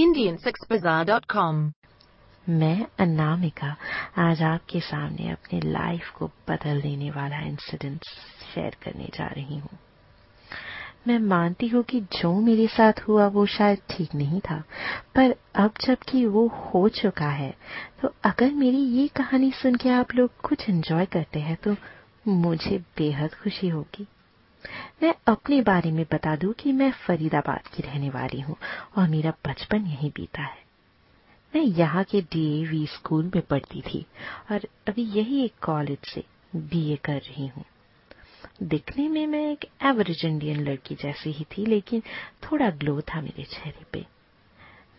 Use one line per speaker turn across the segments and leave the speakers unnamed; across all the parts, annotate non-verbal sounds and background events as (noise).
IndianSexBazaar.com.
मैं अनामिका, आज आपके सामने अपने लाइफ को बदल देने वाला इंसिडेंट शेयर करने जा रही हूँ मैं मानती हूँ कि जो मेरे साथ हुआ वो शायद ठीक नहीं था, पर अब जबकि वो हो चुका है तो अगर मेरी ये कहानी सुन के आप लोग कुछ एंजॉय करते हैं तो मुझे बेहद खुशी होगी मैं अपने बारे में बता दूँ कि मैं फरीदाबाद की रहने वाली हूँ और मेरा बचपन यहीं बीता है। मैं यहाँ के डीएवी स्कूल में पढ़ती थी और अभी यही एक कॉलेज से बीए कर रही हूँ। दिखने में मैं एक एवरेज इंडियन लड़की जैसी ही थी, लेकिन थोड़ा ग्लो था मेरे चेहरे पे।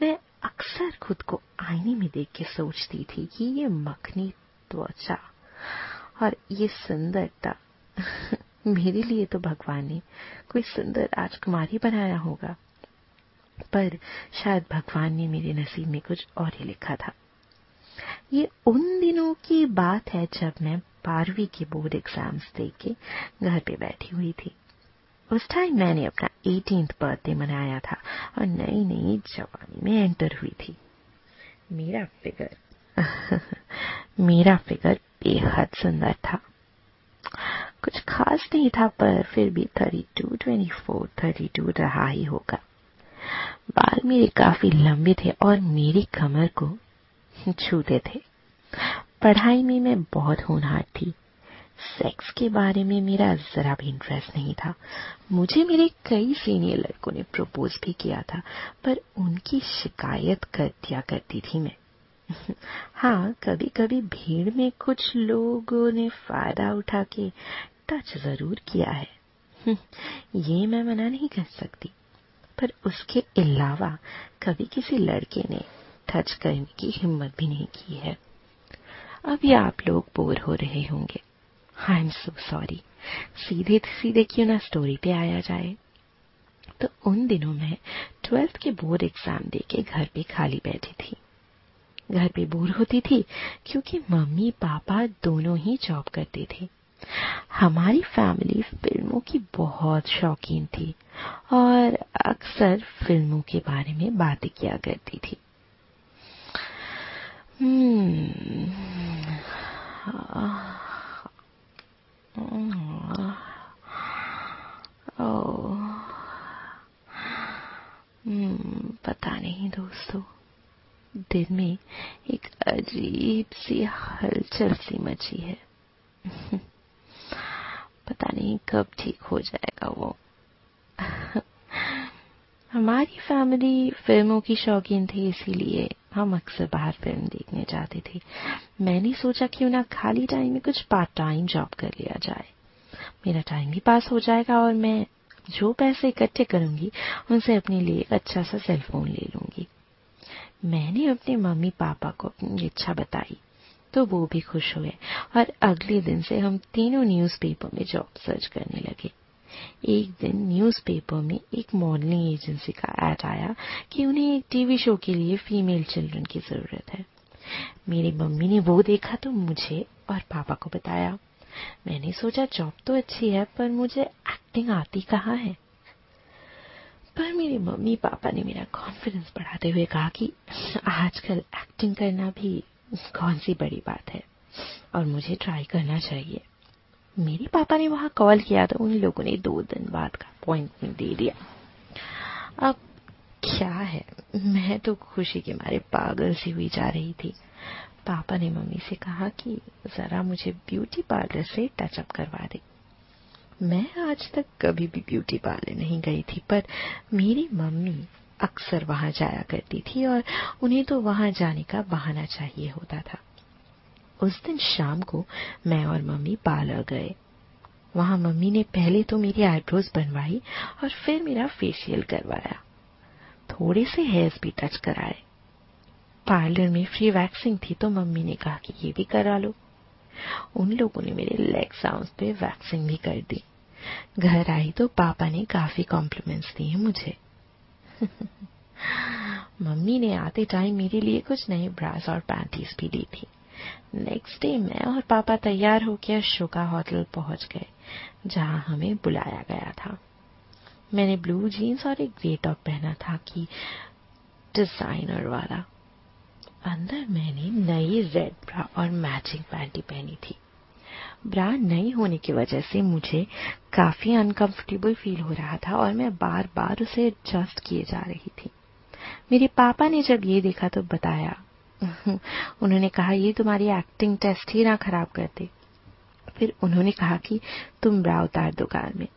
मैं अक्सर खुद को आईने में देख के सोचती थी कि ये मखनी त्वचा और ये सुंदरता। (laughs) मेरे लिए तो भगवान ने कोई सुंदर राजकुमारी बनाया होगा। पर शायद भगवान ने मेरे नसीब में कुछ और ही लिखा था। ये उन दिनों की बात है जब मैं बारहवीं के बोर्ड एग्ज़ाम्स दे के घर पे बैठी हुई थी। उस टाइम मैंने अपना एटीन बर्थडे मनाया था और नई नई जवानी में एंटर हुई थी। मेरा फिगर (laughs) मेरा फिगर बेहद सुंदर था। कुछ खास नहीं था, पर फिर भी thirty two twenty four thirty two रहा ही होगा। बाल मेरे काफ़ी लंबे थे और मेरी कमर को छूते थे। पढ़ाई में मैं बहुत होनहार थी। सेक्स के बारे में मेरा जरा भी इंटरेस्ट नहीं था। मुझे मेरे कई सीनियर लड़कों ने प्रपोज भी किया था, पर उनकी शिकायत कर दिया करती थी मैं। (laughs) हाँ कभी कभी भीड़ में कुछ लोगों ने फ़ायदा उठा के टच ज़रूर किया है। ये मैं मना नहीं कर सकती। पर उसके अलावा कभी किसी लड़के ने टच करने की हिम्मत भी नहीं की है। अभी आप लोग बोर हो रहे होंगे। आई एम सो सॉरी सीधे सीधे क्यों ना स्टोरी पे आया जाए? तो उन दिनों में ट्वेल्थ के बोर्ड एग्ज़ाम दे के घर पे खाली बैठी थी। घर पे बोर होती थी क्योंकि मम्मी पापा दोनों ही जॉब करते थे। हमारी फैमिली फ़िल्मों की बहुत शौकीन थी और अक्सर फ़िल्मों के बारे में बातें किया करती थी। पता नहीं दोस्तों दिल में एक अजीब सी हलचल सी मची है। पता नहीं कब ठीक हो जाएगा वो। (laughs) हमारी फैमिली फ़िल्मों की शौकीन थी, इसीलिए हम अक्सर बाहर फ़िल्म देखने जाते थे। मैंने सोचा क्यों ना खाली टाइम में कुछ पार्ट टाइम जॉब कर लिया जाए। मेरा टाइम भी पास हो जाएगा और मैं जो पैसे इकट्ठे करूँगी, उनसे अपने लिए अच्छा सा सेलफोन ले लूँगी। मैंने अपने मम्मी पापा को अपनी इच्छा बताई। तो वो भी खुश हुए और अगले दिन से हम तीनों न्यूज़पेपर में जॉब सर्च करने लगे। एक दिन न्यूज़पेपर में एक मॉडलिंग एजेंसी का एड आया कि उन्हें एक टीवी शो के लिए फीमेल चिल्ड्रन की ज़रूरत है। मेरी मम्मी ने वो देखा तो मुझे और पापा को बताया। मैंने सोचा जॉब तो अच्छी है, पर मुझे एक्टिंग आती कहाँ है? पर मेरे मम्मी पापा ने मेरा कॉन्फिडेंस बढ़ाते हुए कहा कि आजकल एक्टिंग करना भी कौन सी बड़ी बात है? और मुझे ट्राई करना चाहिए। मेरे पापा ने वहाँ कॉल किया तो उन लोगों ने दो दिन बाद का अपॉइंटमेंट दे दिया। अब क्या है? मैं तो खुशी के मारे पागल सी हुई जा रही थी। पापा ने मम्मी से कहा कि जरा मुझे ब्यूटी पार्लर से टचअप करवा दे। मैं आज तक कभी भी ब्यूटी पार्लर नहीं गई थी, पर मेरी मम्मी अक्सर वहाँ जाया करती थी और उन्हें तो वहाँ जाने का बहाना चाहिए होता था। उस दिन शाम को मैं और मम्मी पार्लर गए। वहाँ मम्मी ने पहले तो मेरी आईब्रोज बनवाई और फिर मेरा फेशियल करवाया। थोड़े से हेयर्स भी टच कराए। पार्लर में फ्री वैक्सिंग थी तो मम्मी ने कहा कि ये भी करा लो। उन लोगों ने मेरे लेग साउंड पे वैक्सिंग भी कर दी। घर आई तो पापा ने काफ़ी कॉम्प्लीमेंट्स दिए मुझे। (laughs) मम्मी ने आते टाइम मेरे लिए कुछ नए ब्रास और पैंटीज भी ली थी। नेक्स्ट डे मैं और पापा तैयार होकर शोका होटल पहुँच गए, जहाँ हमें बुलाया गया था। मैंने ब्लू जीन्स और एक ग्रे टॉप पहना था कि डिज़ाइनर वाला। अंदर मैंने नई रेड ब्रा और मैचिंग पैंटी पहनी थी। ब्रा नहीं होने की वजह से मुझे काफ़ी अनकंफर्टेबल फील हो रहा था और मैं बार बार उसे एडजस्ट किए जा रही थी। मेरे पापा ने जब ये देखा तो बताया। (laughs) उन्होंने कहा, ये तुम्हारी एक्टिंग टेस्ट ही ना खराब कर दे। फिर उन्होंने कहा कि, तुम ब्रा उतार दो कार में।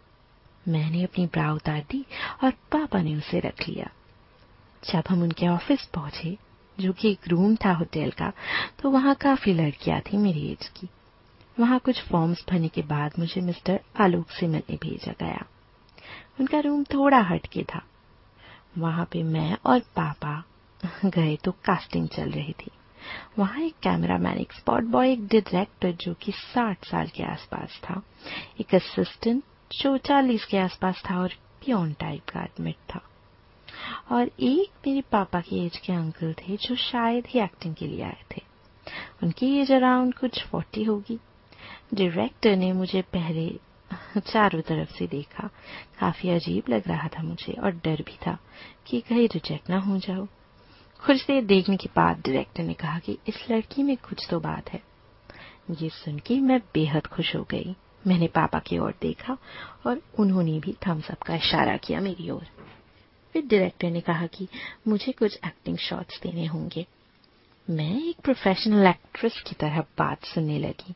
मैंने अपनी ब्रा उतार दी और पापा ने उसे रख लिया। जब हम उनके ऑफ़िस पहुँचे, जो कि एक रूम था होटल का तो वहाँ काफ़ी लड़कियाँ थी मेरी एज की। वहाँ कुछ फॉर्म्स भरने के बाद मुझे मिस्टर आलोक से मिलने भेजा गया। उनका रूम थोड़ा हटके था। वहाँ पे मैं और पापा गए तो कास्टिंग चल रही थी। वहाँ एक कैमरामैन एक स्पॉट बॉय एक डायरेक्टर जो कि साठ साल के आसपास था, एक असिस्टेंट जो चालीस के आसपास था और पियोन टाइप का एडमिट था। और एक मेरे पापा की एज के अंकल थे जो शायद ही एक्टिंग के लिए आए थे। उनकी एज अराउंड कुछ फोर्टी होगी। डायरेक्टर ने मुझे पहले चारों तरफ़ से देखा। काफ़ी अजीब लग रहा था मुझे और डर भी था कि कहीं रिजेक्ट ना हो जाओ कुछ देर देखने के बाद डायरेक्टर ने कहा कि इस लड़की में कुछ तो बात है। ये सुन के मैं बेहद खुश हो गई। मैंने पापा की ओर देखा और उन्होंने भी थम्स अप का इशारा किया मेरी ओर। फिर डायरेक्टर ने कहा कि मुझे कुछ एक्टिंग शॉट्स देने होंगे। मैं एक प्रोफेशनल एक्ट्रेस की तरह बात सुनने लगी।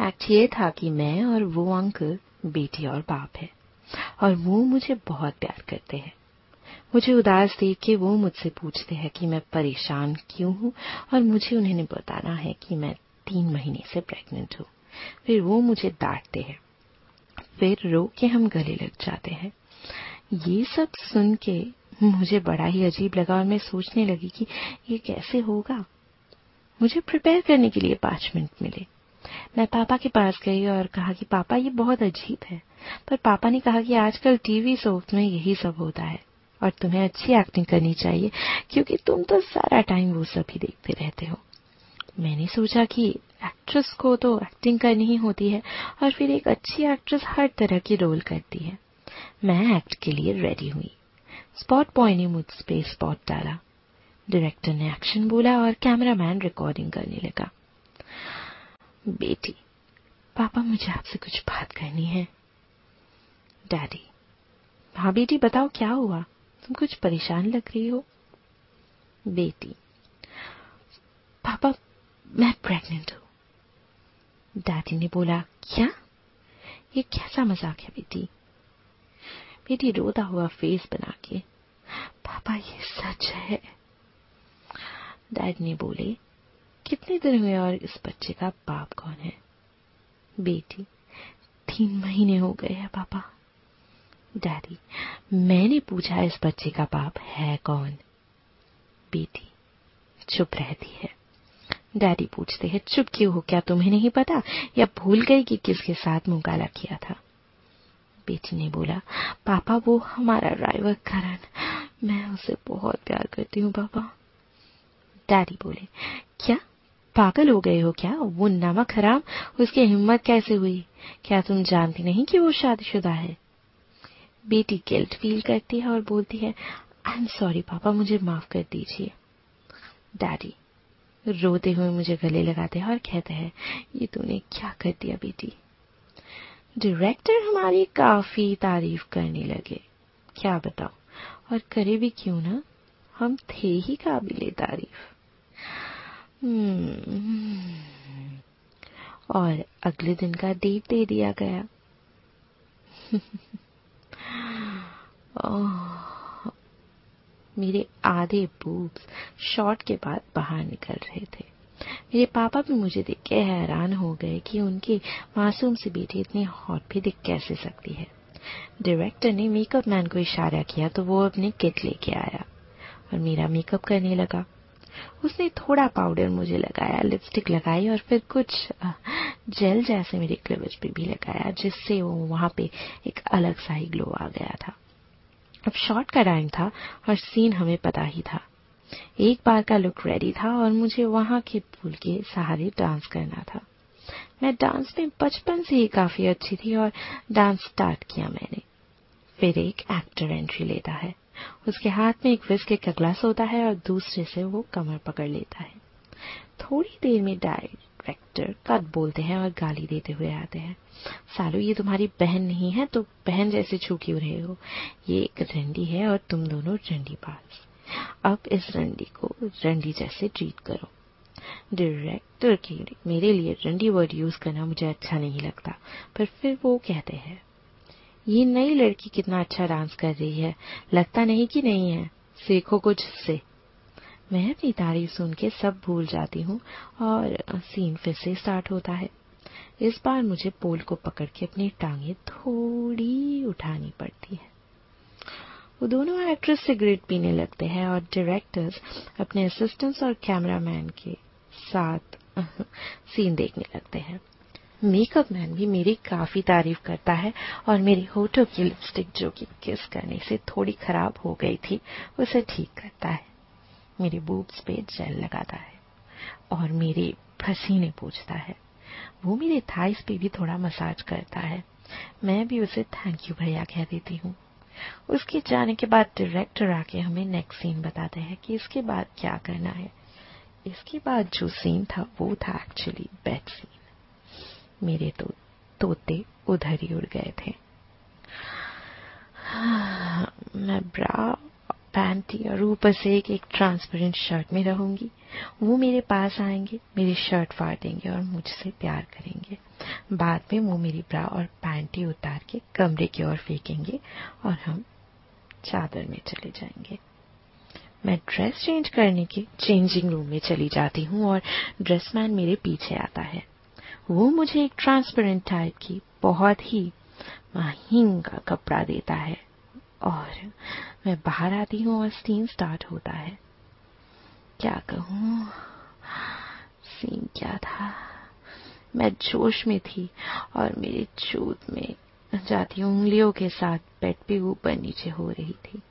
एक्ट ये था कि मैं और वो अंकल बेटी और बाप है। और वो मुझे बहुत प्यार करते हैं। मुझे उदास देख के वो मुझसे पूछते हैं कि मैं परेशान क्यों हूँ और मुझे उन्हें बताना है कि मैं तीन महीने से प्रेग्नेंट हूँ। फिर वो मुझे डांटते हैं। फिर रो के हम गले लग जाते हैं। ये सब सुन के मुझे बड़ा ही अजीब लगा और मैं सोचने लगी कि ये कैसे होगा। मुझे प्रिपेयर करने के लिए पाँच मिनट मिले। मैं पापा के पास गई और कहा कि, पापा, ये बहुत अजीब है। पर पापा ने कहा कि, आजकल टीवी सोप में यही सब होता है और तुम्हें अच्छी एक्टिंग करनी चाहिए, क्योंकि तुम तो सारा टाइम वो सब ही देखते रहते हो। मैंने सोचा कि एक्ट्रेस को तो एक्टिंग करनी ही होती है और फिर एक अच्छी एक्ट्रेस हर तरह की रोल करती है। मैं एक्ट के लिए रेडी हुई। स्पॉट बॉय ने मुझ पे स्पॉट डाला। डायरेक्टर ने एक्शन बोला और कैमरामैन रिकॉर्डिंग करने लगा। बेटी, पापा मुझे आपसे कुछ बात करनी है। डैडी हाँ बेटी, बताओ क्या हुआ? तुम कुछ परेशान लग रही हो? बेटी, पापा, मैं प्रेग्नेंट हूँ। डैडी ने बोला, क्या? ये कैसा मज़ाक है बेटी? बेटी रोता हुआ फेस बना के, पापा ये सच है। डैड ने बोले दिन हुए और इस बच्चे का बाप कौन है? बेटी, तीन महीने हो गए हैं पापा। डैडी, मैंने पूछा इस बच्चे का बाप है कौन? बेटी, चुप रहती है। डैडी पूछते हैं, चुप क्यों हो? क्या तुम्हें नहीं पता? या भूल गई कि किसके साथ मुकाला किया था? बेटी ने बोला, पापा, वो हमारा ड्राइवर करण। मैं उसे बहुत प्यार करती हूँ, पापा। डैडी बोले, क्या? पागल हो गए हो क्या? वो नमक हराम, उसकी हिम्मत कैसे हुई? क्या तुम जानती नहीं कि वो शादीशुदा है? बेटी गिल्ट फील करती है और बोलती है आई एम सॉरी पापा, मुझे माफ़ कर दीजिए। डैडी रोते हुए मुझे गले लगाते हैं और कहते हैं, ये तूने क्या कर दिया बेटी? डायरेक्टर हमारी काफ़ी तारीफ़ करने लगे। क्या बताओ और करे भी क्यों ना? हम थे ही काबिले तारीफ़. और अगले दिन का डेट दे दिया गया। (laughs) मेरे आधे बूब्स शॉट के बाद बाहर निकल रहे थे। मेरे पापा भी मुझे देख के हैरान हो गए कि उनकी मासूम सी बेटी इतनी हॉट भी दिख कैसे सकती है। डायरेक्टर ने मेकअप मैन को इशारा किया तो वो अपने किट लेके आया और मेरा मेकअप करने लगा। उसने थोड़ा पाउडर मुझे लगाया लिपस्टिक लगाई और फिर कुछ जेल जैसे मेरे क्लिवेज पे भी लगाया, जिससे वो वहाँ पे एक अलग सा ही ग्लो आ गया था। अब शॉट का टाइम था और सीन हमें पता ही था। एक बार का लुक रेडी था और मुझे वहाँ के पुल के सहारे डांस करना था। मैं डांस में बचपन से ही काफ़ी अच्छी थी और डांस स्टार्ट किया मैंने। फिर एक एक्टर एंट्री लेता है। उसके हाथ में एक विस्की का ग्लास होता है और दूसरे से वो कमर पकड़ लेता है। थोड़ी देर में डायरेक्टर कट बोलते हैं और गाली देते हुए आते हैं। सालू, ये तुम्हारी बहन नहीं है तो बहन जैसे छू क्यों रहे हो। ये एक रंडी है और तुम दोनों रंडी पास अब इस रंडी को रंडी जैसे ट्रीट करो। डायरेक्टर के मेरे लिए रंडी वर्ड यूज़ करना मुझे अच्छा नहीं लगता, पर फिर वो कहते हैं ये नई लड़की कितना अच्छा डांस कर रही है। लगता नहीं कि नहीं है। सीखो कुछ से मैं अपनी तारीफ़ सुन के सब भूल जाती हूँ और सीन फिर से स्टार्ट होता है। इस बार मुझे पोल को पकड़ के अपनी टांगे थोड़ी उठानी पड़ती है। वो दोनों एक्ट्रेस सिगरेट पीने लगते हैं और डायरेक्टर्स अपने असिस्टेंट्स और कैमरामैन के साथ सीन देखने लगते हैं। मेकअप मैन भी मेरी काफ़ी तारीफ़ करता है और मेरी होठों की लिपस्टिक जो कि किस करने से थोड़ी खराब हो गई थी, उसे ठीक करता है। मेरे बूब्स पे जेल लगाता है और मेरे पसीने पूछता है। वो मेरे थाइस पे भी थोड़ा मसाज करता है। मैं भी उसे थैंक यू भैया कह देती हूँ। उसके जाने के बाद डायरेक्टर आके हमें नेक्स्ट सीन बताते हैं कि इसके बाद क्या करना है। इसके बाद जो सीन था, वो था एक्चुअली बेड सीन मेरे तो तोते उधर ही उड़ गए थे। मैं ब्रा पैंटी और ऊपर से एक एक ट्रांसपेरेंट शर्ट में रहूँगी। वो मेरे पास आएँगे, मेरी शर्ट फाड़ देंगे और मुझसे प्यार करेंगे। बाद में वो मेरी ब्रा और पैंटी उतार के कमरे की ओर फेंकेंगे और हम चादर में चले जाएँगे। मैं ड्रेस चेंज करने के चेंजिंग रूम में चली जाती हूँ और ड्रेसमैन मेरे पीछे आता है। वो मुझे एक ट्रांसपेरेंट टाइप की, बहुत ही महँगा कपड़ा देता है। और मैं बाहर आती हूँ और सीन स्टार्ट होता है। क्या कहूँ? सीन क्या था? मैं जोश में थी और मेरी चूत में जाती उंगलियों के साथ बेड पे ऊपर नीचे हो रही थी।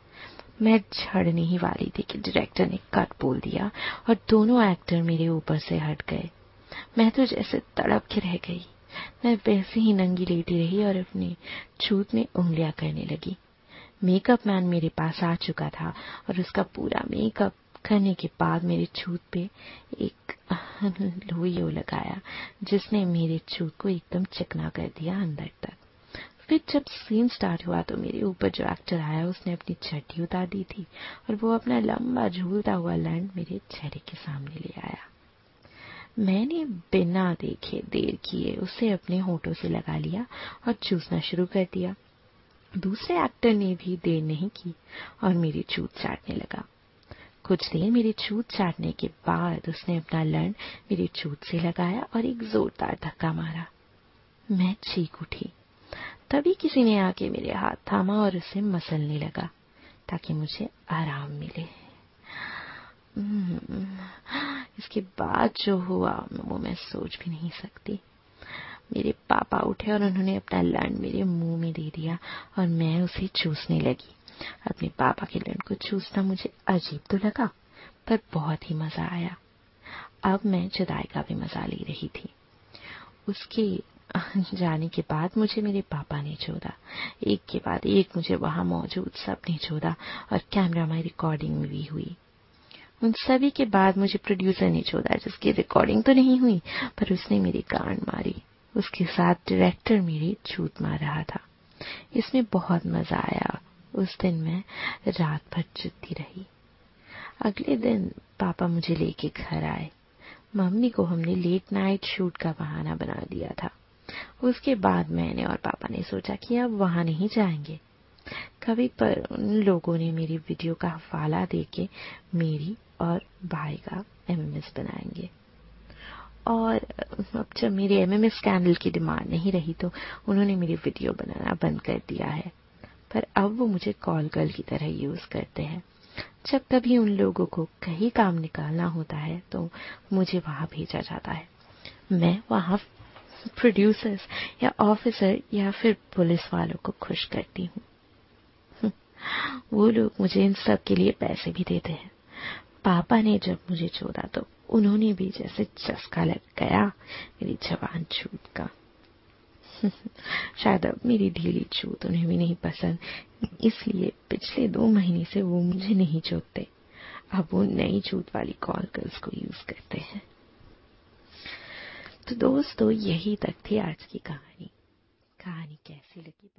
मैं झड़ने ही वाली थी कि डायरेक्टर ने कट बोल दिया और दोनों एक्टर मेरे ऊपर से हट गए। मैं तो जैसे तड़प के रह गई। मैं वैसे ही नंगी लेटी रही और अपनी छूत में उंगलियाँ करने लगी। मेकअप मैन मेरे पास आ चुका था और उसका पूरा मेकअप करने के बाद मेरे छूत पे एक (laughs) लोयो लगाया, जिसने मेरे छूत को एकदम चिकना कर दिया अंदर तक। फिर जब सीन स्टार्ट हुआ तो मेरे ऊपर जो एक्टर आया, उसने अपनी चड्डी उतार दी थी और वो अपना लंबा झूलता हुआ लैंड मेरे चेहरे के सामने ले आया। मैंने बिना देखे देर किए उसे अपने होठों से लगा लिया और चूसना शुरू कर दिया। दूसरे एक्टर ने भी देर नहीं की और मेरी छूत चाटने लगा। कुछ देर मेरी छूत चाटने के बाद उसने अपना लंड मेरी छूत से लगाया और एक जोरदार धक्का मारा। मैं चीख उठी। तभी किसी ने आके मेरे हाथ थामा और उसे मसलने लगा ताकि मुझे आराम मिले। इसके बाद जो हुआ, वो मैं सोच भी नहीं सकती। मेरे पापा उठे और उन्होंने अपना लंड मेरे मुँह में दे दिया और मैं उसे चूसने लगी। अपने पापा के लंड को चूसना मुझे अजीब तो लगा, पर बहुत ही मज़ा आया। अब मैं जुदाई का भी मज़ा ले रही थी। उसके जाने के बाद मुझे मेरे पापा ने छोड़ा एक के बाद एक मुझे वहाँ मौजूद सबने छोड़ा और कैमरा में रिकॉर्डिंग भी हुई। उन सभी के बाद मुझे प्रोड्यूसर ने छोड़ा जिसकी रिकॉर्डिंग तो नहीं हुई, पर उसने मेरी गांड मारी। उसके साथ डायरेक्टर मेरी छूत मार रहा था। इसमें बहुत मज़ा आया। उस दिन मैं रात भर चुती रही। अगले दिन पापा मुझे लेके घर आए। मम्मी को हमने लेट नाइट शूट का बहाना बना दिया था। उसके बाद मैंने और पापा ने सोचा कि अब वहाँ नहीं जाएँगे। कभी पर उन लोगों ने मेरी वीडियो का हवाला देके मेरी और भाई का एमएमएस बनाएँगे। और अब जब मेरे एमएमएस स्कैंडल की डिमांड नहीं रही तो उन्होंने मेरी वीडियो बनाना बंद कर दिया है। पर अब वो मुझे कॉल गर्ल की तरह यूज़ करते हैं। जब कभी उन लोगों को कहीं काम निकालना होता है तो मुझे वहाँ भेजा जाता है। मैं वहाँ प्रोड्यूसर्स या ऑफिसर या फिर पुलिस वालों को खुश करती हूँ। वो लोग मुझे इन सब के लिए पैसे भी देते हैं। पापा ने जब मुझे छोड़ा तो उन्होंने भी जैसे चस्का लग गया, मेरी जवान छूट का। (laughs) शायद अब मेरी ढीली चूत उन्हें भी नहीं पसंद, इसलिए पिछले दो महीने से वो मुझे नहीं चोतते अब वो नई चूत वाली कॉल गर्ल्स को यूज़ करते हैं। तो दोस्तों, यही तक थी आज की कहानी। कहानी कैसी लगी